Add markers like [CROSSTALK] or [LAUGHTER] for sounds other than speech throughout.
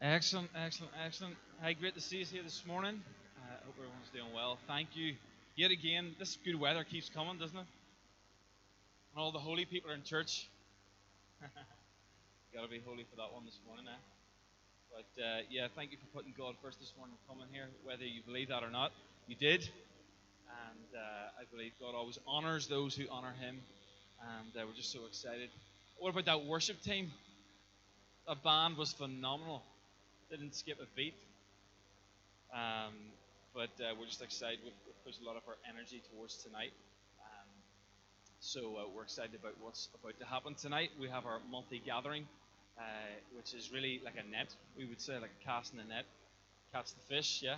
Excellent, excellent, excellent. Hi, great to see you here this morning. I uh, hope everyone's doing well. Thank you. Yet again, this good weather keeps coming, doesn't it? And all the holy people are in church. [LAUGHS] Got to be holy for that one this morning, eh? But uh, yeah, thank you for putting God first this morning, coming here, whether you believe that or not. You did. And uh, I believe God always honors those who honor Him. And uh, we're just so excited. What about that worship team? That band was phenomenal didn't skip a beat. Um, but uh, we're just excited. We've, we've, pushed a lot of our energy towards tonight. Um, so uh, we're excited about what's about to happen tonight. We have our monthly gathering, uh, which is really like a net, we would say, like a cast in the net, catch the fish, yeah.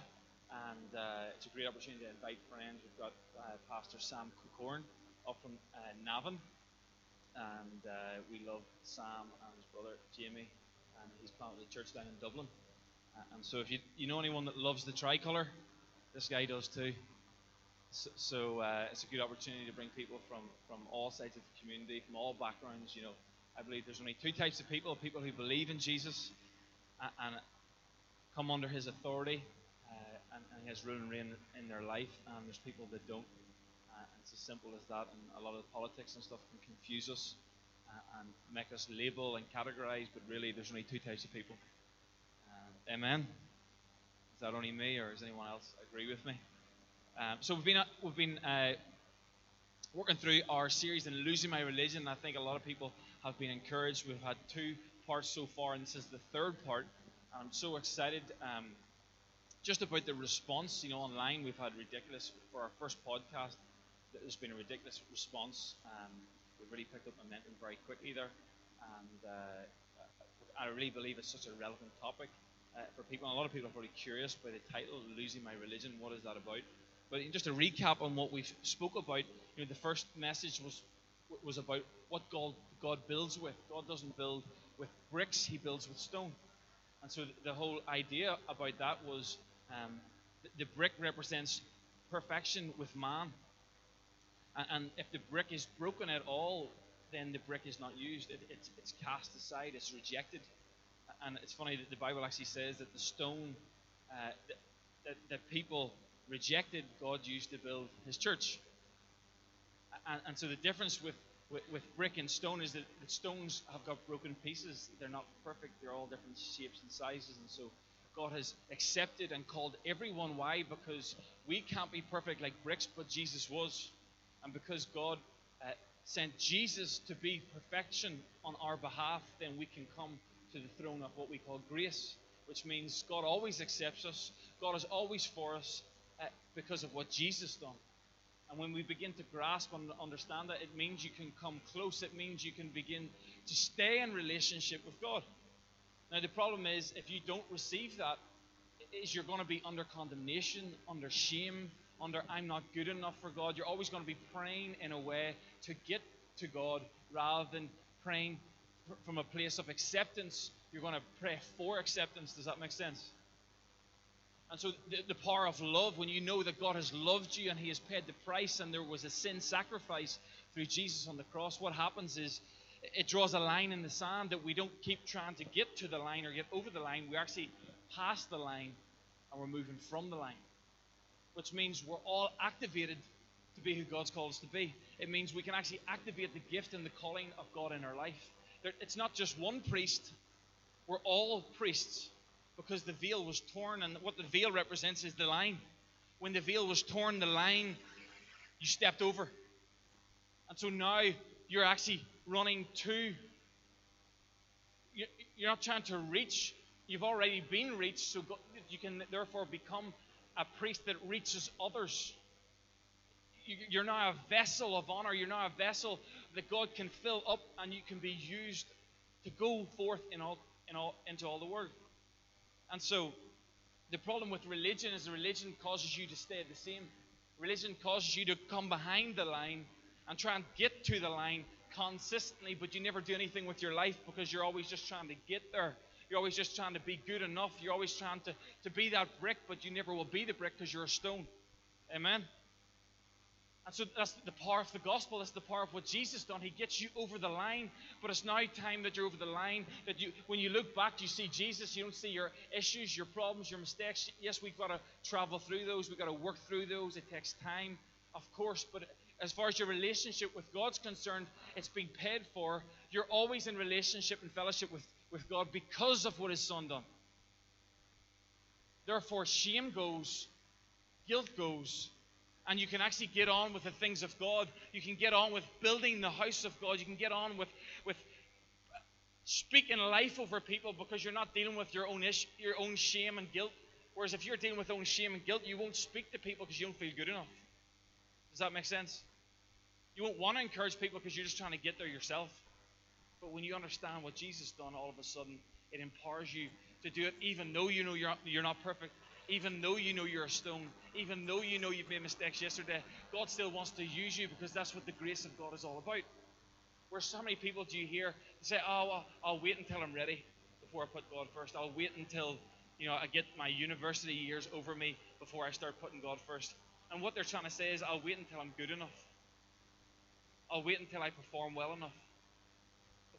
And uh, it's a great opportunity to invite friends. We've got uh, Pastor Sam Corn up from uh, Navan, and we love Sam and his brother Jamie he's planted a church down in Dublin. Uh, and so, if you, you know anyone that loves the tricolour, this guy does too. So, so uh, it's a good opportunity to bring people from, from all sides of the community, from all backgrounds. You know, I believe there's only two types of people: people who believe in Jesus and, and come under His authority uh, and, and, His rule and reign in their life, and there's people that don't. Uh, it's as simple as that. And a lot of politics and stuff can confuse us and make us label and categorize, but really there's only two types of people. Uh, amen? Is that only me, or does anyone else agree with me? Um, so we've been, uh, we've been uh, working through our series in Losing My Religion. I think a lot of people have been encouraged. We've had two parts so far, and this is the third part. I'm so excited um, just about the response. You know, online we've had ridiculous for our first podcast. There's been a ridiculous response. We've really picked up momentum very quickly there. And uh, I really believe it's such a relevant topic uh, for people. And a lot of people are probably curious by the title, Losing My Religion. What is that about? But just a recap on what we spoke about, you know, the first message was was about what God God builds with. God doesn't build with bricks; He builds with stone. And so the whole idea about that was um, the brick represents perfection with man. And if the brick is broken at all, then the brick is not used. It, it's, it's cast aside, it's rejected. And it's funny that the Bible actually says that the stone uh, that, that, that, people rejected, God used to build his church. And, and so the difference with, with, with, brick and stone is that the stones have got broken pieces. They're not perfect, they're all different shapes and sizes. And so God has accepted and called everyone. Why? Because we can't be perfect like bricks, but Jesus was. And because God uh, sent Jesus to be perfection on our behalf, then we can come to the throne of what we call grace, which means God always accepts us. God is always for us uh, because of what Jesus done. And when we begin to grasp and understand that, it means you can come close. It means you can begin to stay in relationship with God. Now, the problem is, if you don't receive that, is you're going to be under condemnation, under shame, under I'm not good enough for God. You're always going to be praying in a way to get to God rather than praying from a place of acceptance. You're going to pray for acceptance. Does that make sense? And so, the, the, power of love, when you know that God has loved you and He has paid the price and there was a sin sacrifice through Jesus on the cross, what happens is it draws a line in the sand that we don't keep trying to get to the line or get over the line. We actually pass the line and we're moving from the line which means we're all activated to be who God's called us to be. It means we can actually activate the gift and the calling of God in our life. It's not just one priest, we're all priests because the veil was torn, and what the veil represents is the line. When the veil was torn, the line you stepped over. And so now you're actually running to, you're not trying to reach, you've already been reached, so you can therefore become a priest that reaches others. You're now a vessel of honor. You're now a vessel that God can fill up and you can be used to go forth in all, in all, into all the world. And so, the problem with religion is religion causes you to stay the same. Religion causes you to come behind the line and try and get to the line consistently, but you never do anything with your life because you're always just trying to get there. You're always just trying to be good enough. You're always trying to, to be that brick, but you never will be the brick because you're a stone. Amen? And so that's the power of the gospel. That's the power of what Jesus done. He gets you over the line. But it's now time that you're over the line. That you, when you look back, you see Jesus. You don't see your issues, your problems, your mistakes. Yes, we've got to travel through those. We've got to work through those. It takes time, of course. But as far as your relationship with God's concerned, it's been paid for. You're always in relationship and fellowship with, with God because of what His Son done. Therefore, shame goes, guilt goes, and you can actually get on with the things of God. You can get on with building the house of God. You can get on with, with speaking life over people because you're not dealing with your own issue, your own shame and guilt. Whereas if you're dealing with own shame and guilt, you won't speak to people because you don't feel good enough. Does that make sense? You won't want to encourage people because you're just trying to get there yourself. But when you understand what Jesus done, all of a sudden it empowers you to do it, even though you know you're, you're not perfect, even though you know you're a stone, even though you know you've made mistakes yesterday, God still wants to use you because that's what the grace of God is all about. Where so many people do you hear say, "Oh, well, I'll wait until I'm ready before I put God first. I'll wait until you know I get my university years over me before I start putting God first." And what they're trying to say is, "I'll wait until I'm good enough. I'll wait until I perform well enough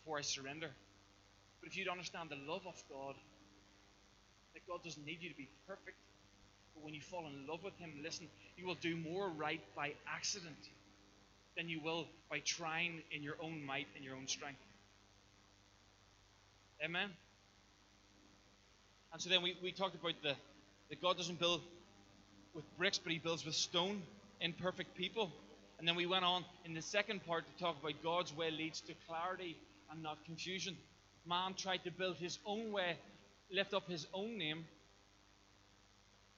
before I surrender." But if you'd understand the love of God, that God doesn't need you to be perfect. But when you fall in love with Him, listen, you will do more right by accident than you will by trying in your own might and your own strength. Amen? And so then we, we talked about the that God doesn't build with bricks, but He builds with stone, imperfect people. And then we went on in the second part to talk about God's way leads to clarity and not confusion. Man tried to build his own way lift up his own name,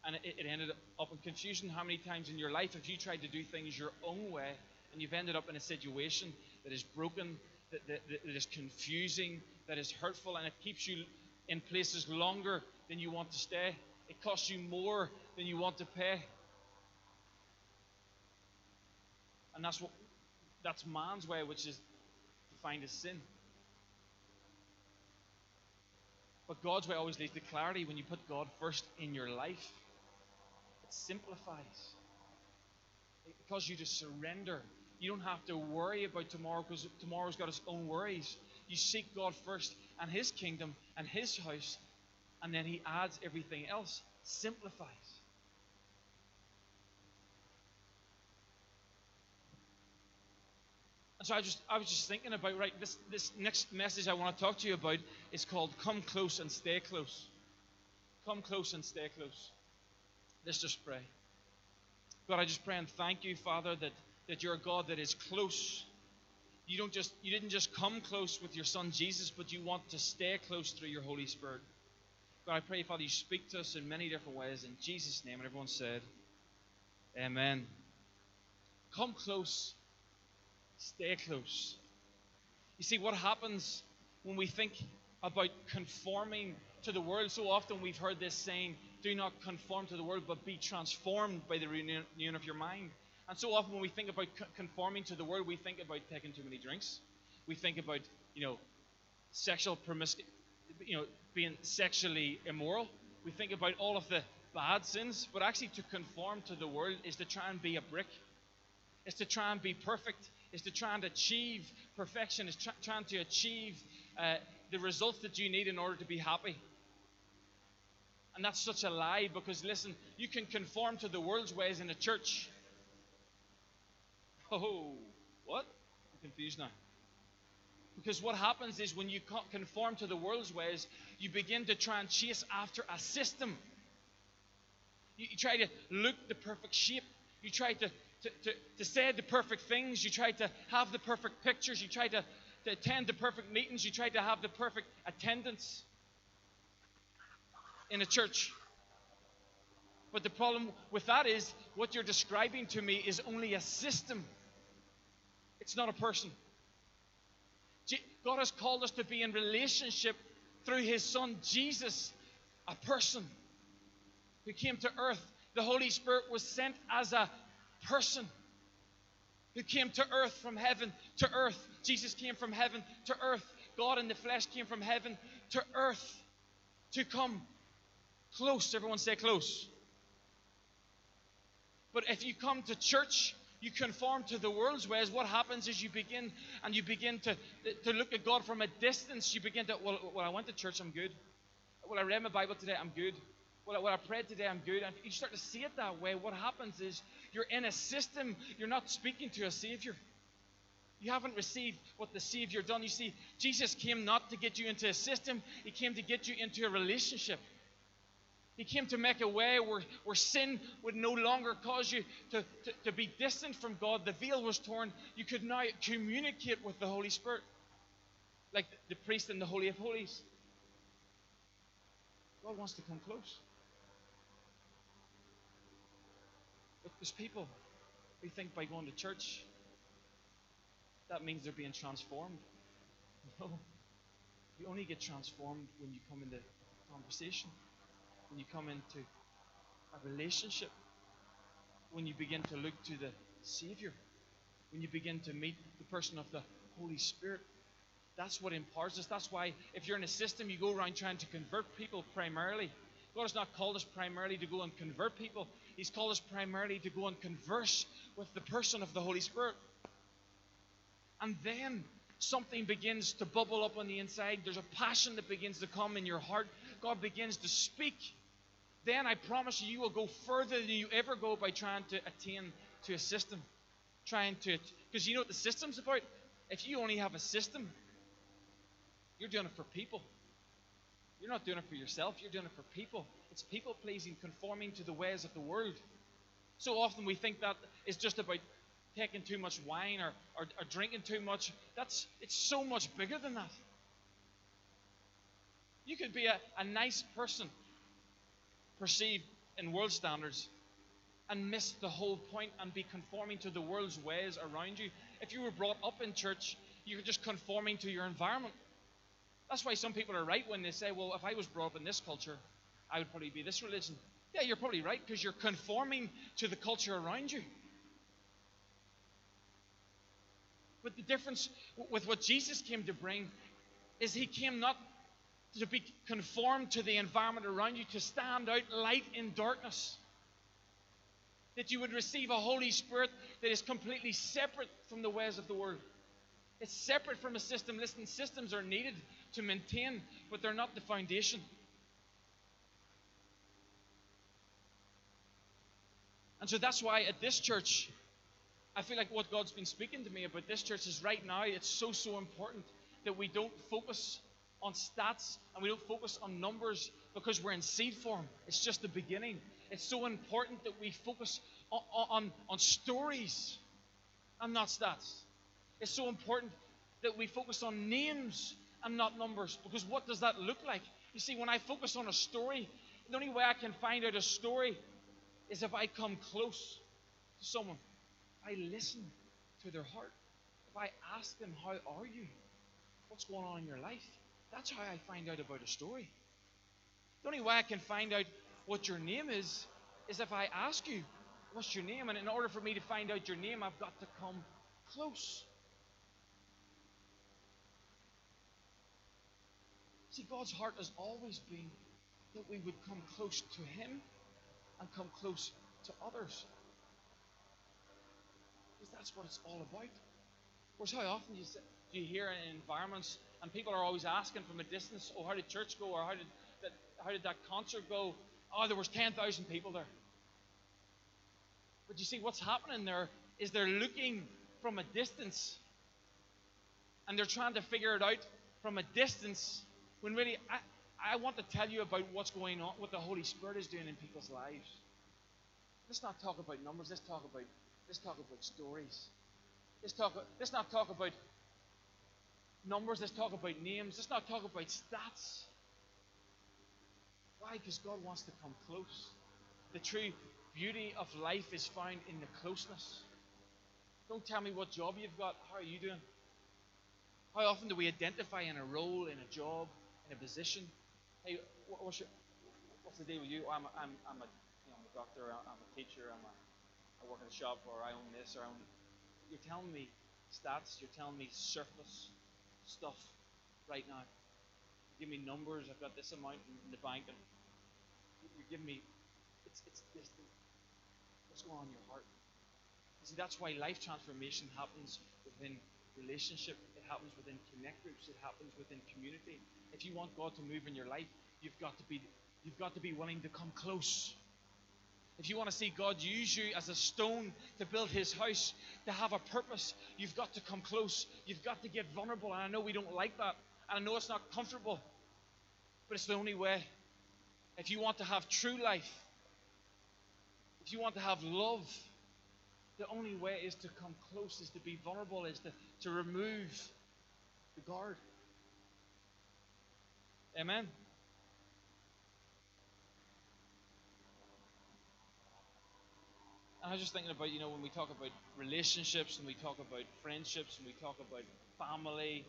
and it, it ended up in confusion. How many times in your life have you tried to do things your own way, and you've ended up in a situation that is broken, that, that, that is confusing, that is hurtful, and it keeps you in places longer than you want to stay? It costs you more than you want to pay. And that's what that's man's way, which is defined as sin. But God's way always leads to clarity when you put God first in your life. It simplifies. It causes you to surrender. You don't have to worry about tomorrow because tomorrow's got its own worries. You seek God first and His kingdom and His house, and then He adds everything else. Simplifies. And so I just I was just thinking about right this this next message I want to talk to you about is called Come Close and Stay Close. Come close and stay close. Let's just pray. God, I just pray and thank you, Father, that, that you're a God that is close. You don't just you didn't just come close with your son Jesus, but you want to stay close through your Holy Spirit. God, I pray, Father, you speak to us in many different ways in Jesus' name. And everyone said, Amen. Come close Stay close. You see, what happens when we think about conforming to the world? So often we've heard this saying, do not conform to the world, but be transformed by the renewing of your mind. And so often when we think about conforming to the world, we think about taking too many drinks. We think about, you know, sexual promiscuity, you know, being sexually immoral. We think about all of the bad sins, but actually to conform to the world is to try and be a brick. It's to try and be perfect is to try and achieve perfection, is try, trying to achieve uh, the results that you need in order to be happy. And that's such a lie because, listen, you can conform to the world's ways in a church. Oh, what? I'm confused now. Because what happens is when you conform to the world's ways, you begin to try and chase after a system. You, you try to look the perfect shape. You try to to, to, to say the perfect things. You try to have the perfect pictures. You try to, to attend the perfect meetings. You try to have the perfect attendance in a church. But the problem with that is what you're describing to me is only a system, it's not a person. God has called us to be in relationship through His Son Jesus, a person who came to earth. The Holy Spirit was sent as a person who came to earth from heaven to earth. Jesus came from heaven to earth. God in the flesh came from heaven to earth to come close. Everyone say close. But if you come to church, you conform to the world's ways, what happens is you begin and you begin to, to look at God from a distance. You begin to, well, well, I went to church, I'm good. Well, I read my Bible today, I'm good. Well, when I prayed today, I'm good. And you start to see it that way, what happens is you're in a system, you're not speaking to a Savior. You haven't received what the Savior done. You see, Jesus came not to get you into a system, He came to get you into a relationship. He came to make a way where, where sin would no longer cause you to, to, to be distant from God. The veil was torn. You could now communicate with the Holy Spirit, like the priest in the Holy of Holies. God wants to come close. But there's people who think by going to church, that means they're being transformed. [LAUGHS] No. You only get transformed when you come into conversation when you come into a relationship, when you begin to look to the Savior, when you begin to meet the person of the Holy Spirit. That's what imparts us. That's why, if you're in a system, you go around trying to convert people primarily. God has not called us primarily to go and convert people, He's called us primarily to go and converse with the person of the Holy Spirit. And then something begins to bubble up on the inside. There's a passion that begins to come in your heart. God begins to speak then I promise you, you will go further than you ever go by trying to attain to a system. Trying to, because you know what the system's about? If you only have a system, you're doing it for people. You're not doing it for yourself, you're doing it for people. It's people pleasing, conforming to the ways of the world. So often we think that is just about taking too much wine or, or, or drinking too much. That's it's so much bigger than that. You could be a, a nice person perceived in world standards and miss the whole point and be conforming to the world's ways around you. If you were brought up in church, you're just conforming to your environment. That's why some people are right when they say, well, if I was brought up in this culture, I would probably be this religion. Yeah, you're probably right because you're conforming to the culture around you. But the difference with what Jesus came to bring is he came not to be conformed to the environment around you, to stand out light in darkness. That you would receive a Holy Spirit that is completely separate from the ways of the world. It's separate from a system. Listen, systems are needed to maintain, but they're not the foundation. And so that's why at this church, I feel like what God's been speaking to me about this church is right now, it's so, so important that we don't focus on stats and we don't focus on numbers because we're in seed form. It's just the beginning. It's so important that we focus on, on, on stories and not stats. It's so important that we focus on names and not numbers because what does that look like? You see, when I focus on a story, the only way I can find out a story is if I come close to someone. I listen to their heart. If I ask them, How are you? What's going on in your life? That's how I find out about a story. The only way I can find out what your name is is if I ask you, What's your name? And in order for me to find out your name, I've got to come close. See, God's heart has always been that we would come close to Him and come close to others. Because that's what it's all about. Whereas how often do you, do you hear in environments and people are always asking from a distance, oh, how did church go? Or how did that, how did that concert go? Oh, there was 10,000 people there. But you see, what's happening there is they're looking from a distance. And they're trying to figure it out from a distance when really I, I want to tell you about what's going on, what the Holy Spirit is doing in people's lives. Let's not talk about numbers. Let's talk about let's talk about stories. Let's talk. Let's not talk about numbers, let's talk about names, let's not talk about stats. Why? Because God wants to come close. The true beauty of life is found in the closeness. Don't tell me what job you've got. How are you doing? How often do we identify in a role, in a job, in a position? Hey, what's, your, what's the deal with you? Oh, I'm, a, I'm, I'm, a, you know, I'm a doctor, I'm a teacher, I'm a, I work in a shop, or I own this, or I own. You're telling me stats, you're telling me surface stuff right now. Give me numbers. I've got this amount in the bank, and you're giving me. It's it's this. What's going on in your heart? You See, that's why life transformation happens within relationship. It happens within connect groups. It happens within community. If you want God to move in your life, you've got to be you've got to be willing to come close. If you want to see God use you as a stone to build his house, to have a purpose, you've got to come close. You've got to get vulnerable. And I know we don't like that. And I know it's not comfortable. But it's the only way. If you want to have true life, if you want to have love, the only way is to come close, is to be vulnerable, is to, to remove the guard. Amen. And I was just thinking about, you know, when we talk about relationships and we talk about friendships and we talk about family,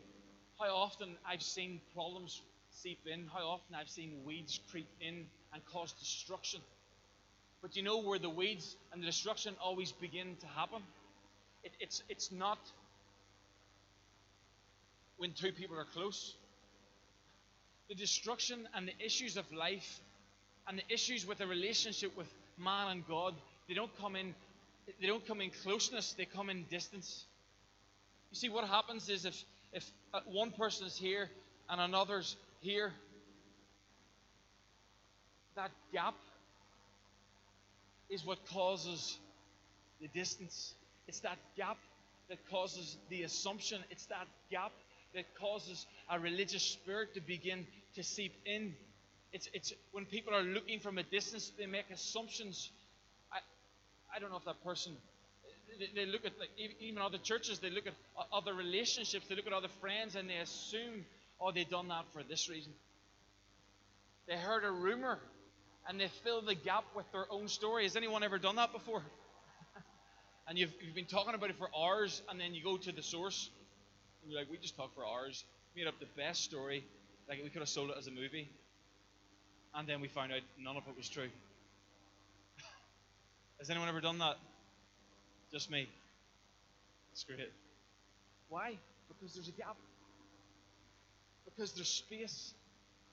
how often I've seen problems seep in, how often I've seen weeds creep in and cause destruction. But you know where the weeds and the destruction always begin to happen? It, it's, it's not when two people are close. The destruction and the issues of life and the issues with the relationship with man and God, they don't come in they don't come in closeness, they come in distance. You see, what happens is if, if uh, one person is here and another's here, that gap is what causes the distance. It's that gap that causes the assumption. It's that gap that causes a religious spirit to begin to seep in. It's, it's when people are looking from a distance, they make assumptions. I, I don't know if that person, they, they look at, like, even other churches, they look at other relationships, they look at other friends, and they assume, oh, they've done that for this reason. They heard a rumor and they fill the gap with their own story. Has anyone ever done that before? [LAUGHS] and you've, you've been talking about it for hours, and then you go to the source, and you're like, we just talked for hours, made up the best story, like we could have sold it as a movie, and then we found out none of it was true. [LAUGHS] Has anyone ever done that? Just me. That's great. Why? Because there's a gap. Because there's space.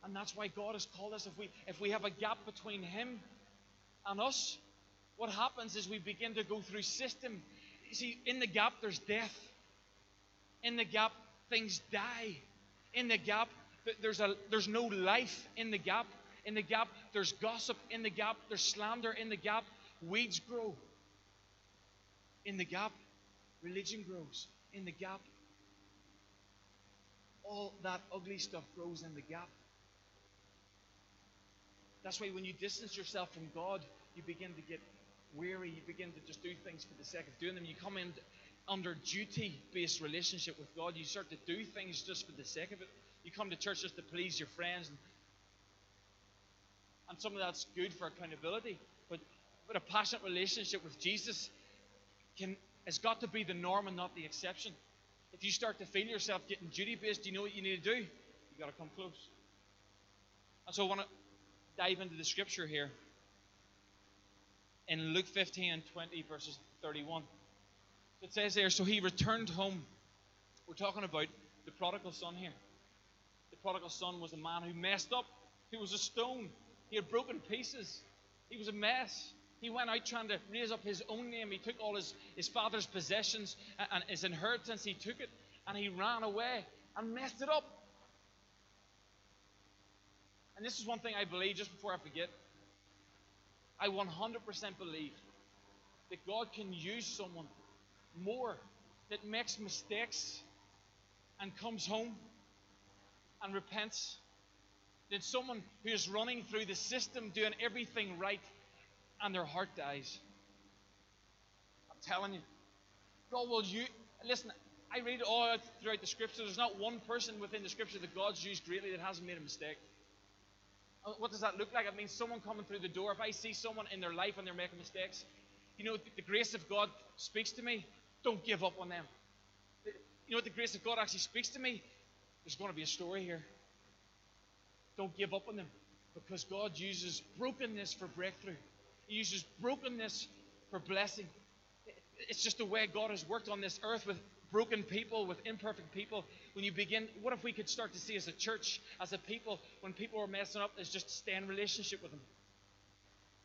And that's why God has called us. If we, if we have a gap between Him and us, what happens is we begin to go through system. You see, in the gap, there's death. In the gap, things die. In the gap, there's, a, there's no life in the gap. In the gap, there's gossip. In the gap, there's slander. In the gap, weeds grow. In the gap, religion grows. In the gap, all that ugly stuff grows in the gap. That's why when you distance yourself from God, you begin to get weary. You begin to just do things for the sake of doing them. You come in under duty based relationship with God. You start to do things just for the sake of it. You come to church just to please your friends. And, and some of that's good for accountability. But, but a passionate relationship with Jesus can, has got to be the norm and not the exception. If you start to feel yourself getting duty based, do you know what you need to do? You've got to come close. And so I want to dive into the scripture here in Luke 15 and 20, verses 31. It says there, So he returned home. We're talking about the prodigal son here. The prodigal son was a man who messed up. He was a stone. He had broken pieces. He was a mess. He went out trying to raise up his own name. He took all his, his father's possessions and his inheritance. He took it and he ran away and messed it up. And this is one thing I believe, just before I forget. I 100% believe that God can use someone more that makes mistakes and comes home and repents than someone who is running through the system doing everything right and their heart dies. I'm telling you, God will you listen. I read all throughout the scripture. There's not one person within the scripture that God's used greatly that hasn't made a mistake. Uh, what does that look like? It means someone coming through the door. If I see someone in their life and they're making mistakes, you know, the grace of God speaks to me. Don't give up on them. You know what the grace of God actually speaks to me? There's going to be a story here. Don't give up on them because God uses brokenness for breakthrough. He uses brokenness for blessing. It's just the way God has worked on this earth with broken people, with imperfect people, when you begin, what if we could start to see as a church, as a people, when people are messing up, is just stay in relationship with them.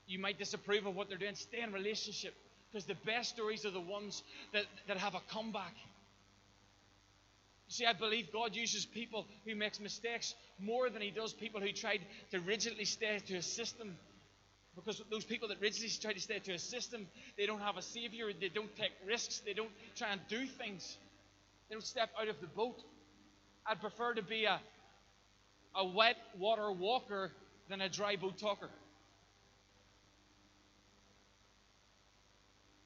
You might disapprove of what they're doing, stay in relationship. Because the best stories are the ones that, that have a comeback. See, I believe God uses people who makes mistakes more than He does people who tried to rigidly stay to a system. Because those people that rigidly try to stay to a system, they don't have a savior. They don't take risks. They don't try and do things. They don't step out of the boat. I'd prefer to be a, a wet water walker than a dry boat talker.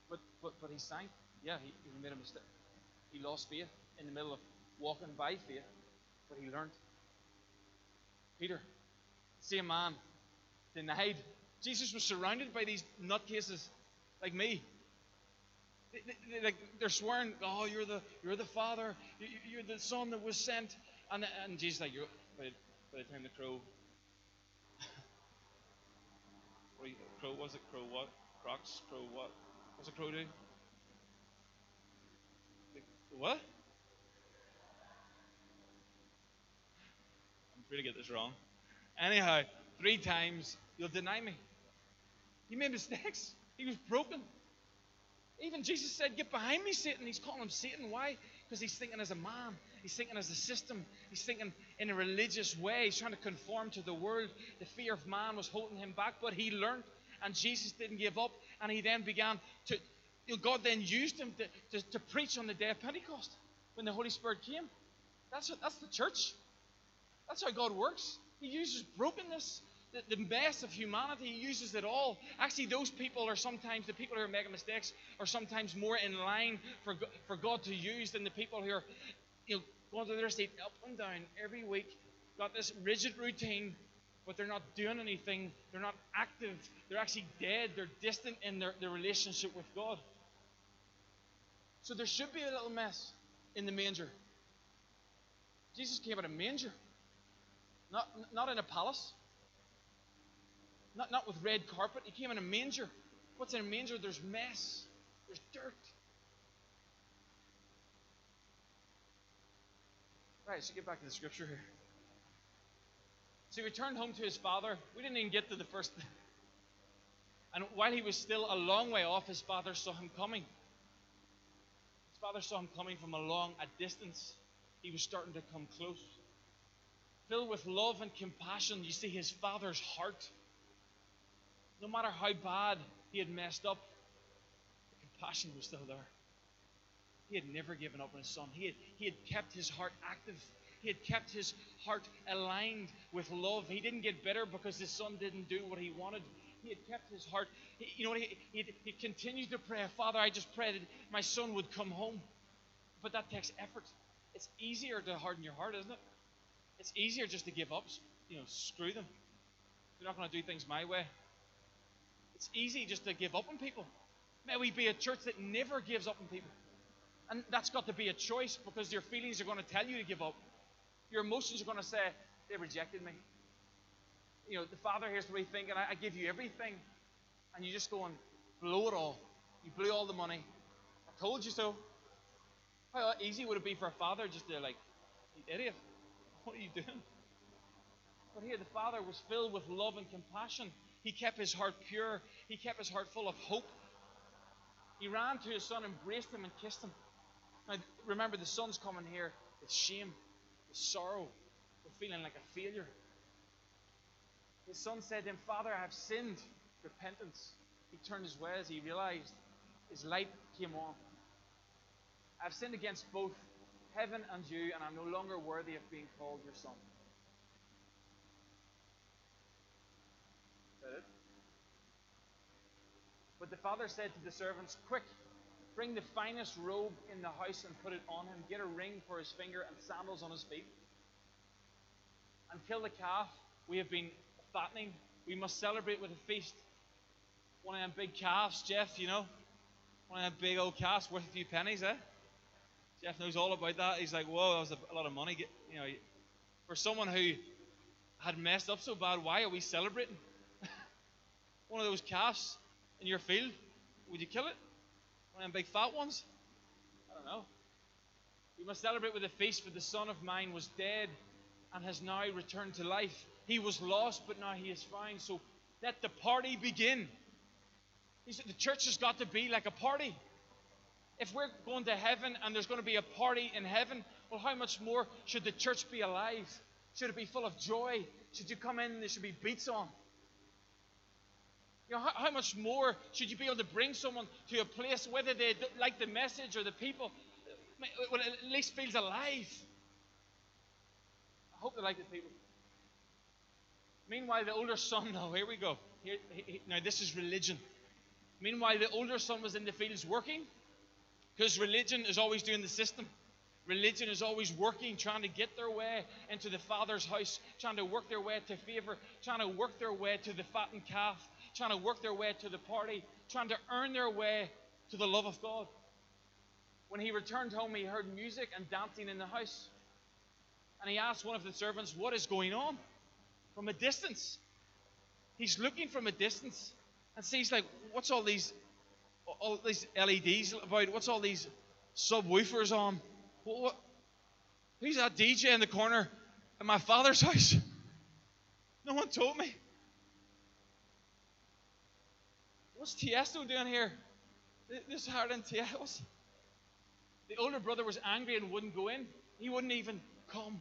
But, but, but he sank. Yeah, he, he made a mistake. He lost faith in the middle of walking by faith, but he learned. Peter, same man, denied. Jesus was surrounded by these nutcases like me. Like they're swearing, "Oh, you're the you're the Father. You're the Son that was sent." And, and Jesus like, by, by the time the crow, [LAUGHS] crow was it crow what? Crocs crow what? What's a crow do? What? I'm trying to get this wrong. Anyhow, three times you'll deny me. He made mistakes. He was broken. Even Jesus said, Get behind me, Satan. He's calling him Satan. Why? Because he's thinking as a man. He's thinking as a system. He's thinking in a religious way. He's trying to conform to the world. The fear of man was holding him back, but he learned, and Jesus didn't give up. And he then began to, you know, God then used him to, to, to, preach on the day of Pentecost when the Holy Spirit came. That's, what, that's the church. That's how God works. He uses brokenness the, the mess of humanity. Uses it all. Actually, those people are sometimes, the people who are making mistakes, are sometimes more in line for, for God to use than the people who are you know, going to their state up and down every week, got this rigid routine, but they're not doing anything. They're not active. They're actually dead. They're distant in their, their relationship with God. So there should be a little mess in the manger. Jesus came in a manger, not, not in a palace. Not, not with red carpet. He came in a manger. What's in a manger? There's mess, there's dirt. Right, so get back to the scripture here. So he returned home to his father. We didn't even get to the first. And while he was still a long way off, his father saw him coming. His father saw him coming from a long a distance. He was starting to come close. Filled with love and compassion, you see his father's heart no matter how bad he had messed up, the compassion was still there. He had never given up on his son. He had, he had kept his heart active. He had kept his heart aligned with love. He didn't get bitter because his son didn't do what he wanted. He had kept his heart. He, you know, he, he, he continued to pray, Father, I just pray that my son would come home. But that takes effort. It's easier to harden your heart, isn't it? It's easier just to give up. You know, screw them. They're not going to do things my way. It's easy just to give up on people. May we be a church that never gives up on people. And that's got to be a choice because your feelings are going to tell you to give up. Your emotions are going to say, they rejected me. You know, the Father here's the way thinking, I, I give you everything. And you just go and blow it all. You blew all the money. I told you so. How easy would it be for a father just to, like, idiot, what are you doing? But here, the Father was filled with love and compassion. He kept his heart pure. He kept his heart full of hope. He ran to his son, embraced him, and kissed him. Now, remember, the son's coming here with shame, with sorrow, with feeling like a failure. His son said to him, Father, I have sinned. Repentance. He turned his way as he realized his light came on. I've sinned against both heaven and you, and I'm no longer worthy of being called your son. it. But the father said to the servants, Quick, bring the finest robe in the house and put it on him. Get a ring for his finger and sandals on his feet. And kill the calf. We have been fattening. We must celebrate with a feast. One of them big calves, Jeff, you know. One of them big old calves worth a few pennies, eh? Jeff knows all about that. He's like, whoa, that was a, lot of money. You know, for someone who had messed up so bad, why are we celebrating? [LAUGHS] one of those calves in your field, would you kill it? One of them big fat ones? I don't know. We must celebrate with a feast, for the son of mine was dead and has now returned to life. He was lost, but now he is found. So let the party begin. He said the church has got to be like a party. If we're going to heaven and there's going to be a party in heaven, well, how much more should the church be alive? Should it be full of joy? Should you come in and there should be beats on? You know, how, how, much more should you be able to bring someone to a place, whether they like the message or the people, well, at least feels alive? I hope they like the people. Meanwhile, the older son, now, [LAUGHS] oh, here we go. Here, he, now, this is religion. Meanwhile, the older son was in the fields working because religion is always doing the system. Religion is always working, trying to get their way into the Father's house, trying to work their way to favor, trying to work their way to the fattened calf, trying to work their way to the party, trying to earn their way to the love of God. When he returned home, he heard music and dancing in the house. And he asked one of the servants, What is going on? From a distance. He's looking from a distance and sees, like, what's all these all these LEDs about? What's all these subwoofers on? What, what? Who's that DJ in the corner at my father's [LAUGHS] house? No one told me. What's Tiesto doing here? This hard in Tiesto. The older brother was angry and wouldn't go in. He wouldn't even come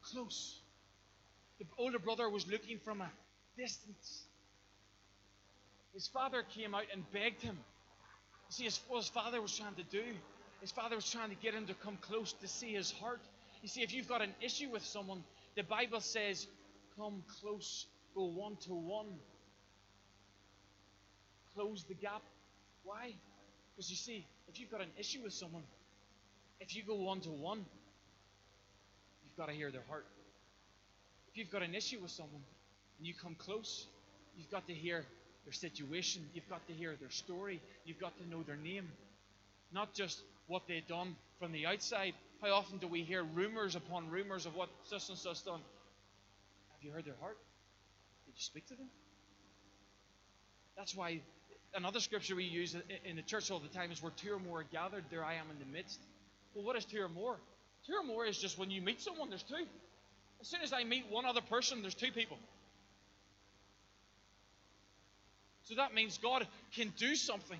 close. The older brother was looking from a distance. His father came out and begged him. You see, what his father was trying to do, his father was trying to get him to come close to see his heart. You see, if you've got an issue with someone, the Bible says, come close, go one to one. Close the gap. Why? Because you see, if you've got an issue with someone, if you go one to one, you've got to hear their heart. If you've got an issue with someone and you come close, you've got to hear their situation. You've got to hear their story. You've got to know their name. Not just what they've done from the outside. How often do we hear rumors upon rumors of what such and such done? Have you heard their heart? Did you speak to them? That's why another scripture we use in the church all the time is where two or more are gathered, there I am in the midst. Well, what is two or more? Two or more is just when you meet someone, there's two. As soon as I meet one other person, there's two people. So that means God can do something.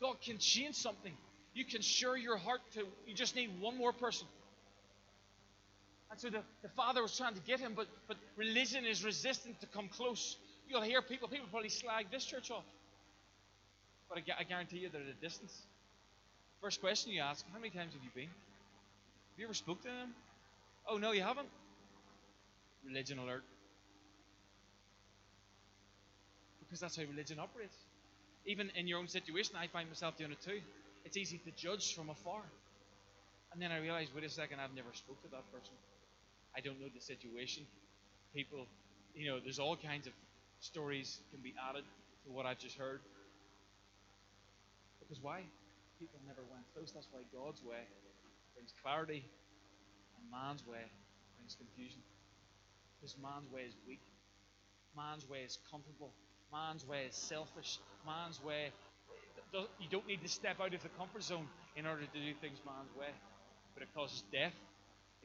God can change something. You can share your heart to, you just need one more person. And so the, the father was trying to get him, but, but religion is resistant to come close. You'll hear people, people probably slag this church off. But I, I guarantee you they're at a distance. First question you ask, how many times have you been? Have you ever spoke to them? Oh, no, you haven't? Religion alert. because that's how religion operates. Even in your own situation, I find myself doing it too. It's easy to judge from afar. And then I realize, wait a second, I've never spoke to that person. I don't know the situation. People, you know, there's all kinds of stories can be added to what I've just heard. Because why? People never went close. That's why God's way brings clarity, and man's way brings confusion. Because man's way is weak. Man's way is comfortable. Man's way is selfish. Man's way, you don't need to step out of the comfort zone in order to do things man's way. But it causes death,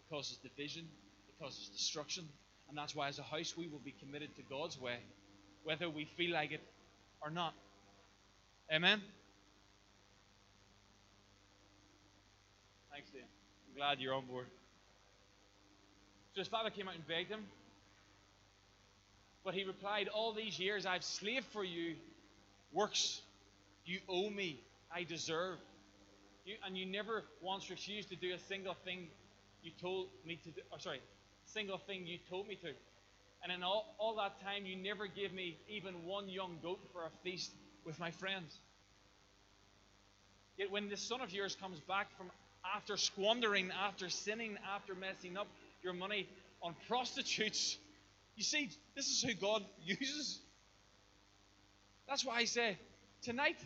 it causes division, it causes destruction. And that's why, as a house, we will be committed to God's way, whether we feel like it or not. Amen? Thanks, Dan. I'm glad you're on board. So his father came out and begged him, but he replied, All these years I've slaved for you. Works you owe me. I deserve. You, and you never once refused to do a single thing you told me to do. Or sorry, single thing you told me to. And in all, all that time, you never gave me even one young goat for a feast with my friends. Yet when this son of yours comes back from after squandering, after sinning, after messing up your money on prostitutes you see, this is who God [LAUGHS] uses. That's why I say, tonight,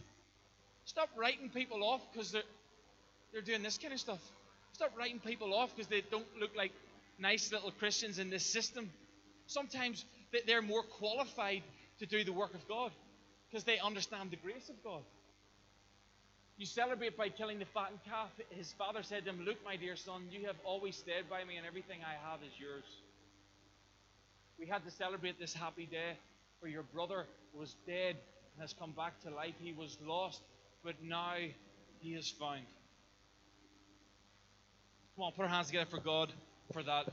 stop writing people off because they're, they're doing this kind of stuff. Stop writing people off because they don't look like nice little Christians in this system. Sometimes they're more qualified to do the work of God because they understand the grace of God. You celebrate by killing the fattened calf. His father said to him, Look, my dear son, you have always stayed by me, and everything I have is yours we had to celebrate this happy day for your brother was dead, and has come back to life. He was lost, but now he is found. Come on, put our hands together for God for that.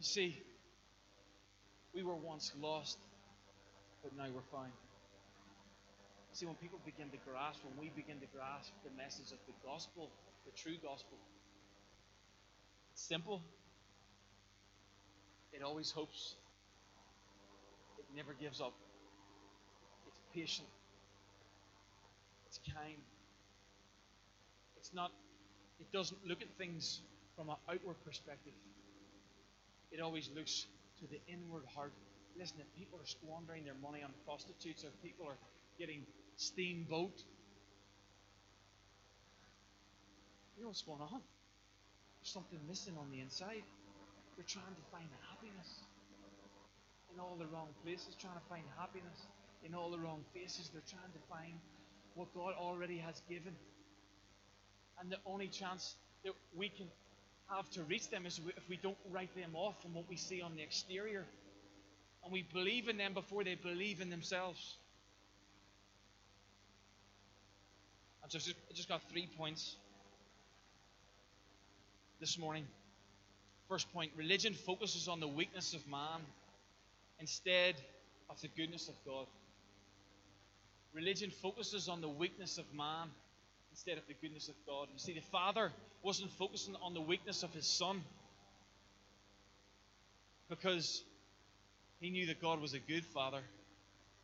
You see, we were once lost, but now we're found. See, when people begin to grasp, when we begin to grasp the message of the gospel, the true gospel, it's simple. It always hopes. It never gives up. It's patient. It's kind. It's not, it doesn't look at things from an outward perspective. It always looks to the inward heart. Listen, if people are squandering their money on prostitutes, or people are getting steamboat, you know what's going on? There's something missing on the inside. They're trying to find happiness in all the wrong places, trying to find happiness in all the wrong faces. They're trying to find what God already has given. And the only chance that we can have to reach them is if we don't write them off from what we see on the exterior. And we believe in them before they believe in themselves. I just, I just got three points this morning. First point religion focuses on the weakness of man instead of the goodness of God. Religion focuses on the weakness of man instead of the goodness of God. You see, the Father wasn't focusing on the weakness of his Son because he knew that God was a good Father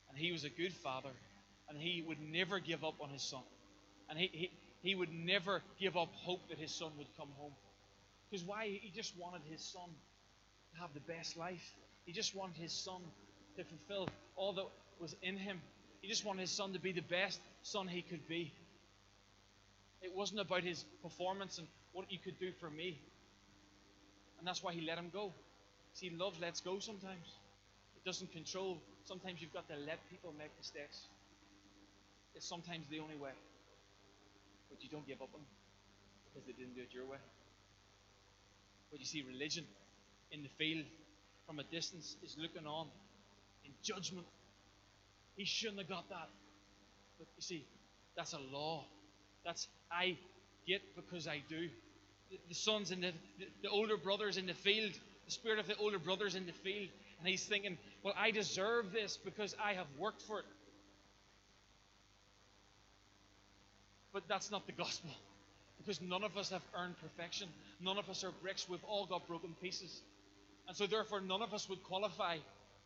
and he was a good Father and he would never give up on his Son. And he, he, he would never give up hope that his Son would come home. Because why? He just wanted his Son to have the best life. He just wanted his Son to fulfill all that was in him. He just wanted his Son to be the best Son he could be. It wasn't about his performance and what you could do for me. And that's why he let him go. See, love lets go sometimes. It doesn't control. Sometimes you've got to let people make mistakes. It's sometimes the only way. But you don't give up on them because they didn't do it your way. But you see, religion in the field from a distance is looking on in judgment. He shouldn't have got that. But you see, that's a law. That's I get because I do. The, the sons and the, the, the older brothers in the field, the spirit of the older brothers in the field, and he's thinking, well, I deserve this because I have worked for it. But that's not the gospel. Because none of us have earned perfection. None of us are bricks. We've all got broken pieces. And so, therefore, none of us would qualify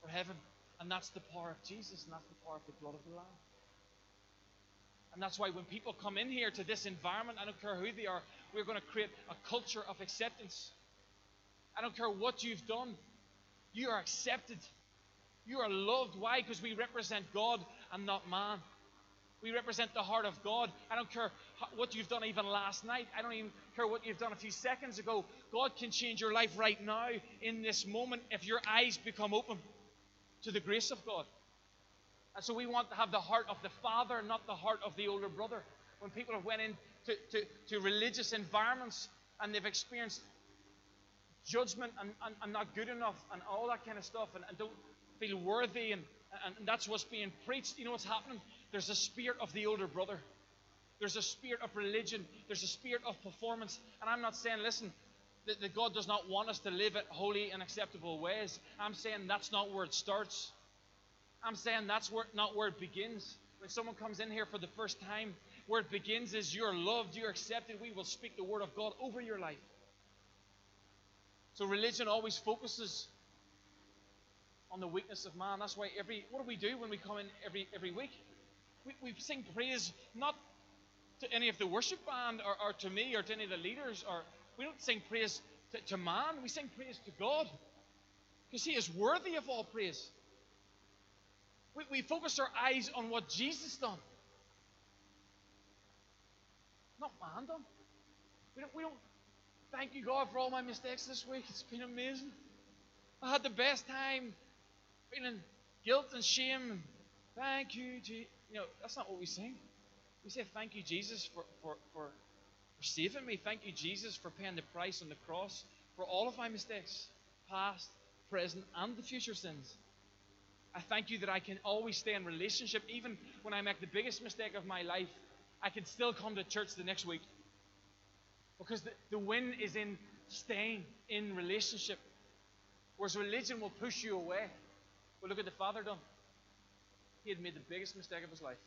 for heaven. And that's the power of Jesus, and that's the power of the blood of the Lamb. And that's why when people come in here to this environment, I don't care who they are, we're going to create a culture of acceptance. I don't care what you've done, you are accepted. You are loved. Why? Because we represent God and not man. We represent the heart of God. I don't care what you've done even last night. I don't even care what you've done a few seconds ago. God can change your life right now in this moment if your eyes become open to the grace of God. And so we want to have the heart of the father, not the heart of the older brother. When people have went into to, to religious environments and they've experienced judgment and, and, and, not good enough and all that kind of stuff and, and don't feel worthy and, and that's what's being preached. You know what's happening? There's a spirit of the older brother. There's a spirit of religion. There's a spirit of performance. And I'm not saying, listen, that, that God does not want us to live it holy and acceptable ways. I'm saying that's not where it starts. I'm saying that's where, not where it begins. When someone comes in here for the first time, where it begins is you're loved, you're accepted. We will speak the word of God over your life. So religion always focuses on the weakness of man. That's why every what do we do when we come in every every week? We, we sing praise not to any of the worship band or, or to me or to any of the leaders or we don't sing praise to, to man. We sing praise to God because He is worthy of all praise. We, we focus our eyes on what Jesus done, not man done. We don't, we don't thank you, God, for all my mistakes this week. It's been amazing. I had the best time feeling guilt and shame. Thank you, Jesus. You know, that's not what we sing. We say, Thank you, Jesus, for, for, for, for saving me. Thank you, Jesus, for paying the price on the cross for all of my mistakes. past, present, and the future sins. I thank you that I can always stay in relationship, even when I make the biggest mistake of my life. I can still come to church the next week. Because the, the win is in staying in relationship. Whereas religion will push you away. But look at the Father done. He had made the biggest mistake of his life.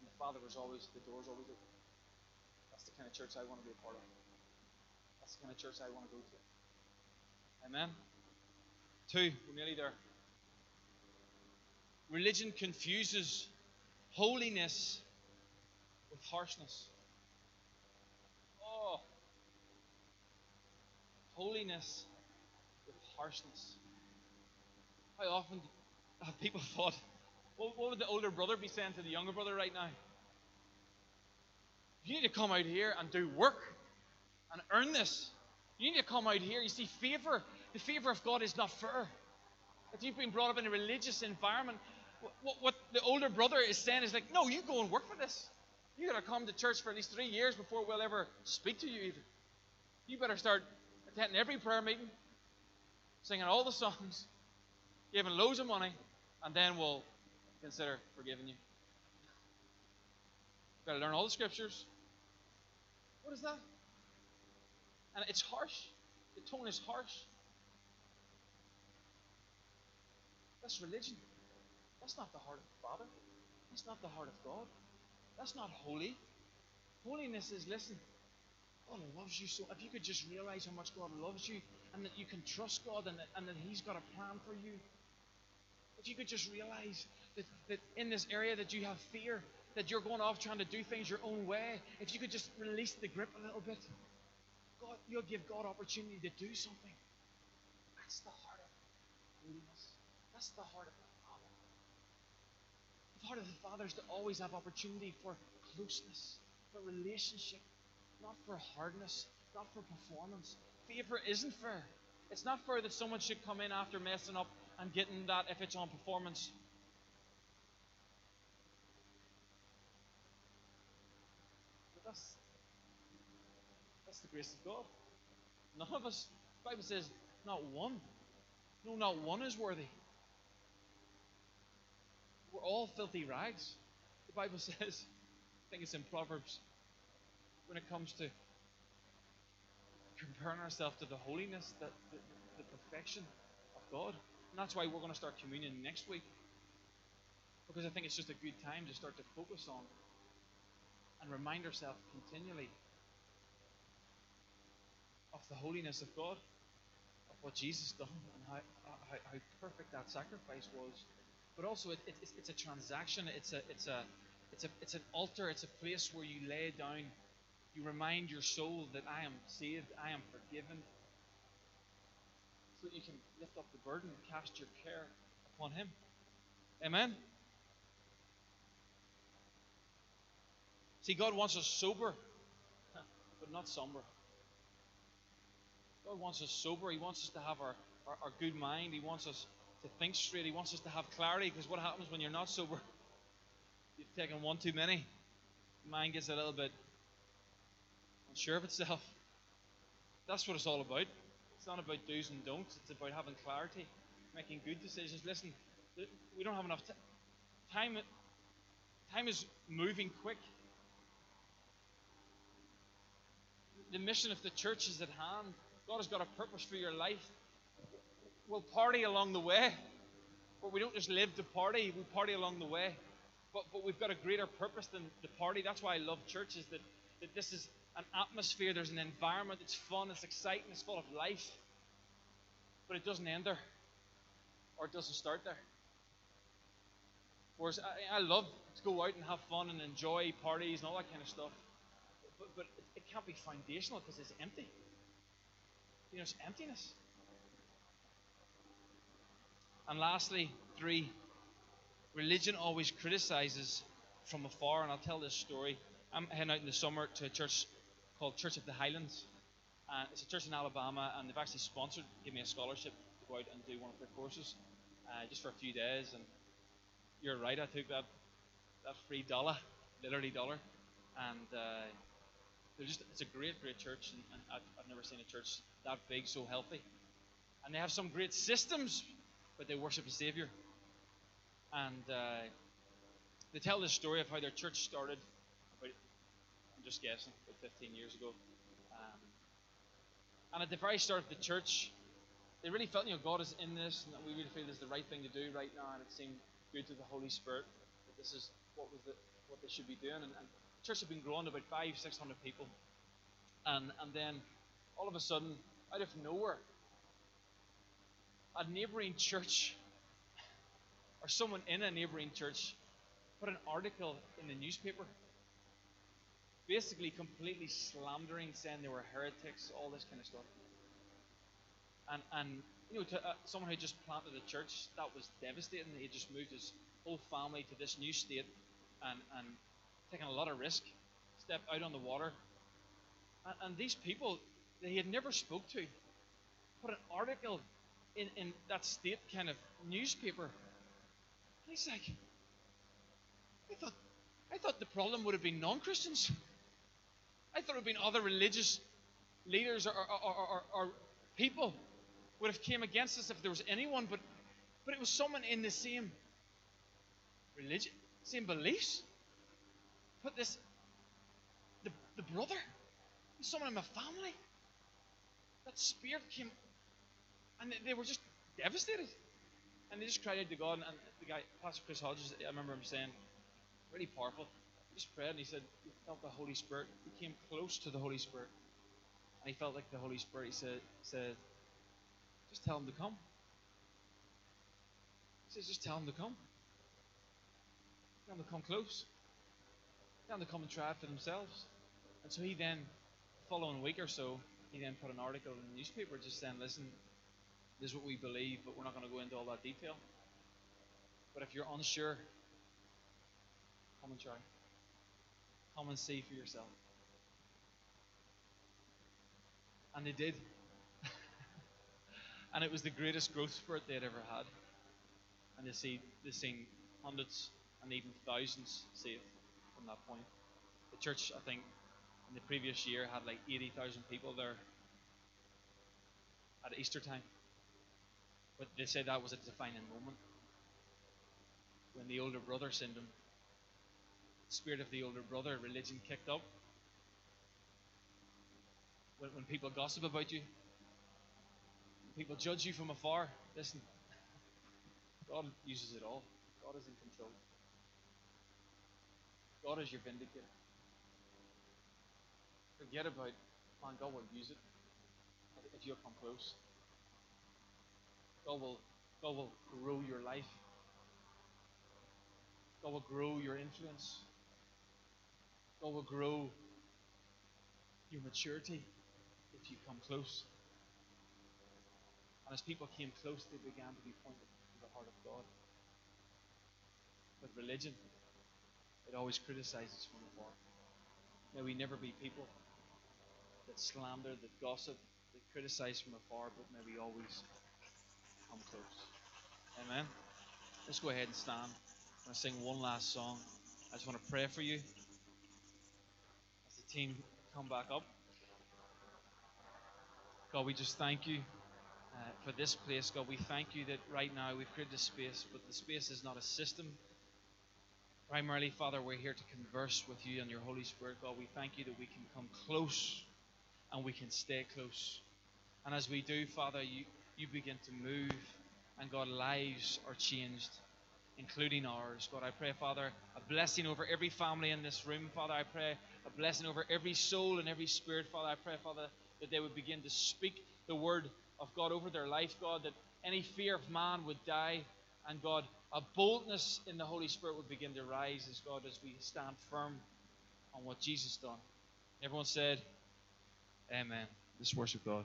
And the Father was always, the door was always open. That's the kind of church I want to be a part of. That's the kind of church I want to go to. Amen. Two, we're nearly there. Religion confuses holiness with harshness. Oh, holiness with harshness. How often [LAUGHS] have people thought, what, what would the older brother be saying to the younger brother right now? You need to come out here and do work and earn this. You need to come out here. You see, favor, the favor of God is not fair. If you've been brought up in a religious environment, what, what the older brother is saying is like, no, you go and work for this. You got to come to church for at least three years before we'll ever speak to you, even. You better start attending every prayer meeting, singing all the songs, giving loads of money, and then we'll consider forgiving you. You've got to learn all the scriptures. What is that? And it's harsh. The tone is harsh. That's religion. That's not the heart of the Father. That's not the heart of God. That's not holy. Holiness is listen, God loves you so. If you could just realize how much God loves you and that you can trust God and that, and that He's got a plan for you. If you could just realize that, that in this area that you have fear, that you're going off trying to do things your own way, if you could just release the grip a little bit, God, you'll give God opportunity to do something. That's the heart of holiness. That's the heart of part of the Father is to always have opportunity for closeness, for relationship, not for hardness, not for performance. Favor isn't fair. It's not fair that someone should come in after messing up and getting that if it's on performance. But that's that's the grace of God. None of us, the Bible says, not one. No, not one is worthy. We're all filthy rags. The Bible [LAUGHS] says, I think it's in Proverbs, when it comes to comparing ourselves to the holiness, the, the, the perfection of God. And that's why we're going to start communion next week. Because I think it's just a good time to start to focus on and remind ourselves continually of the holiness of God, of what Jesus done, and how, how, how perfect that sacrifice was but also it, it, it's, it's a transaction. It's a it's a it's a it's an altar. It's a place where you lay down. You remind your soul that I am saved. I am forgiven. So that you can lift up the burden and cast your care upon Him. Amen. See, God wants us sober, but not somber. God wants us sober. He wants us to have our, our, our good mind. He wants us to think straight. He wants us to have clarity because what happens when you're not sober? [LAUGHS] You've taken one too many. Mind gets a little bit unsure of itself. That's what it's all about. It's not about do's and don'ts. It's about having clarity, making good decisions. Listen, we don't have enough t- time. Time is moving quick. The mission of the church is at hand. God has got a purpose for your life we'll party along the way. But we don't just live to party, we party along the way. But, but we've got a greater purpose than the party. That's why I love churches, that, that this is an atmosphere, there's an environment, it's fun, it's exciting, it's full of life. But it doesn't end there, or it doesn't start there. Whereas I, I love to go out and have fun and enjoy parties and all that kind of stuff. But, but it can't be foundational because it's empty. You know, it's emptiness. And lastly, three, religion always criticizes from afar. And I'll tell this story. I'm heading out in the summer to a church called Church of the Highlands. And it's a church in Alabama, and they've actually sponsored, give me a scholarship to go out and do one of their courses uh, just for a few days. And you're right, I took that that free dollar, literally dollar, and uh, they're just it's a great, great church, and, and I've, I've never seen a church that big, so healthy. And they have some great systems, but they worship a Savior. And uh, they tell this story of how their church started. About, I'm just guessing, about 15 years ago. Um, and at the very start of the church, they really felt, you know, God is in this, and that we really feel is the right thing to do right now, and it seemed good to the Holy Spirit that this is what was the, what they should be doing. And, and the church had been growing to about five, six hundred people, and and then all of a sudden, out of nowhere, a neighboring church or someone in a neighboring church put an article in the newspaper basically completely slandering, saying they were heretics, all this kind of stuff. And, and you know, to uh, someone who just planted a church, that was devastating. He just moved his whole family to this new state and, and taking a lot of risk, stepped out on the water. And, and these people that he had never spoke to put an article in, in that state kind of newspaper. And he's like, I thought, I thought the problem would have been non-Christians. I thought it would have been other religious leaders or, or, or, or, people would have came against us if there was anyone, but but it was someone in the same religion, same beliefs. Put this the the brother, someone in my family. That spirit came, and they, were just devastated, and they just cried out to God. And, the guy, Pastor Chris Hodges, I remember him saying, really powerful. He just prayed, and he said he felt the Holy Spirit. He came close to the Holy Spirit, and he felt like the Holy Spirit. He said, said just tell him to come. He says, just tell him to come. Tell him to come close. Tell him to come and try it for themselves. And so he then, following week or so, he then put an article in the newspaper just saying, listen, this is what we believe, but we're not going to go into all that detail. But if you're unsure, come and try. Come and see for yourself. And they did. [LAUGHS] and it was the greatest growth spurt they had ever had. And they see they've seen hundreds and even thousands saved from that point. The church, I think, in the previous year had like 80,000 people there at Easter time. But they say that was a defining moment when the older brother syndrome, spirit of the older brother, religion kicked up. When, when people gossip about you, people judge you from afar. Listen, God uses it all. God is in control. God is your vindicator. Forget about, man, God will use it if you'll come close. God will, God will grow your life. God will grow your influence. God will grow your maturity if you come close. And as people came close, they began to be pointed to the heart of God. But religion, it always criticizes from afar. May we never be people that slander, that gossip, that criticize from afar, but may we always come close. Amen. Let's go ahead and stand. I'm going to sing one last song. I just want to pray for you as the team come back up. God, we just thank you uh, for this place. God, we thank you that right now we've created a space, but the space is not a system. Primarily, Father, we're here to converse with you and your Holy Spirit. God, we thank you that we can come close and we can stay close. And as we do, Father, you, you begin to move, and God, lives are changed, including ours. God, I pray, Father, a blessing over every family in this room. Father, I pray a blessing over every soul and every spirit. Father, I pray, Father, that they would begin to speak the word of God over their life, God, that any fear of man would die, and God, a boldness in the Holy Spirit would begin to rise as God, as we stand firm on what Jesus done. Everyone said, Amen. Let's worship God.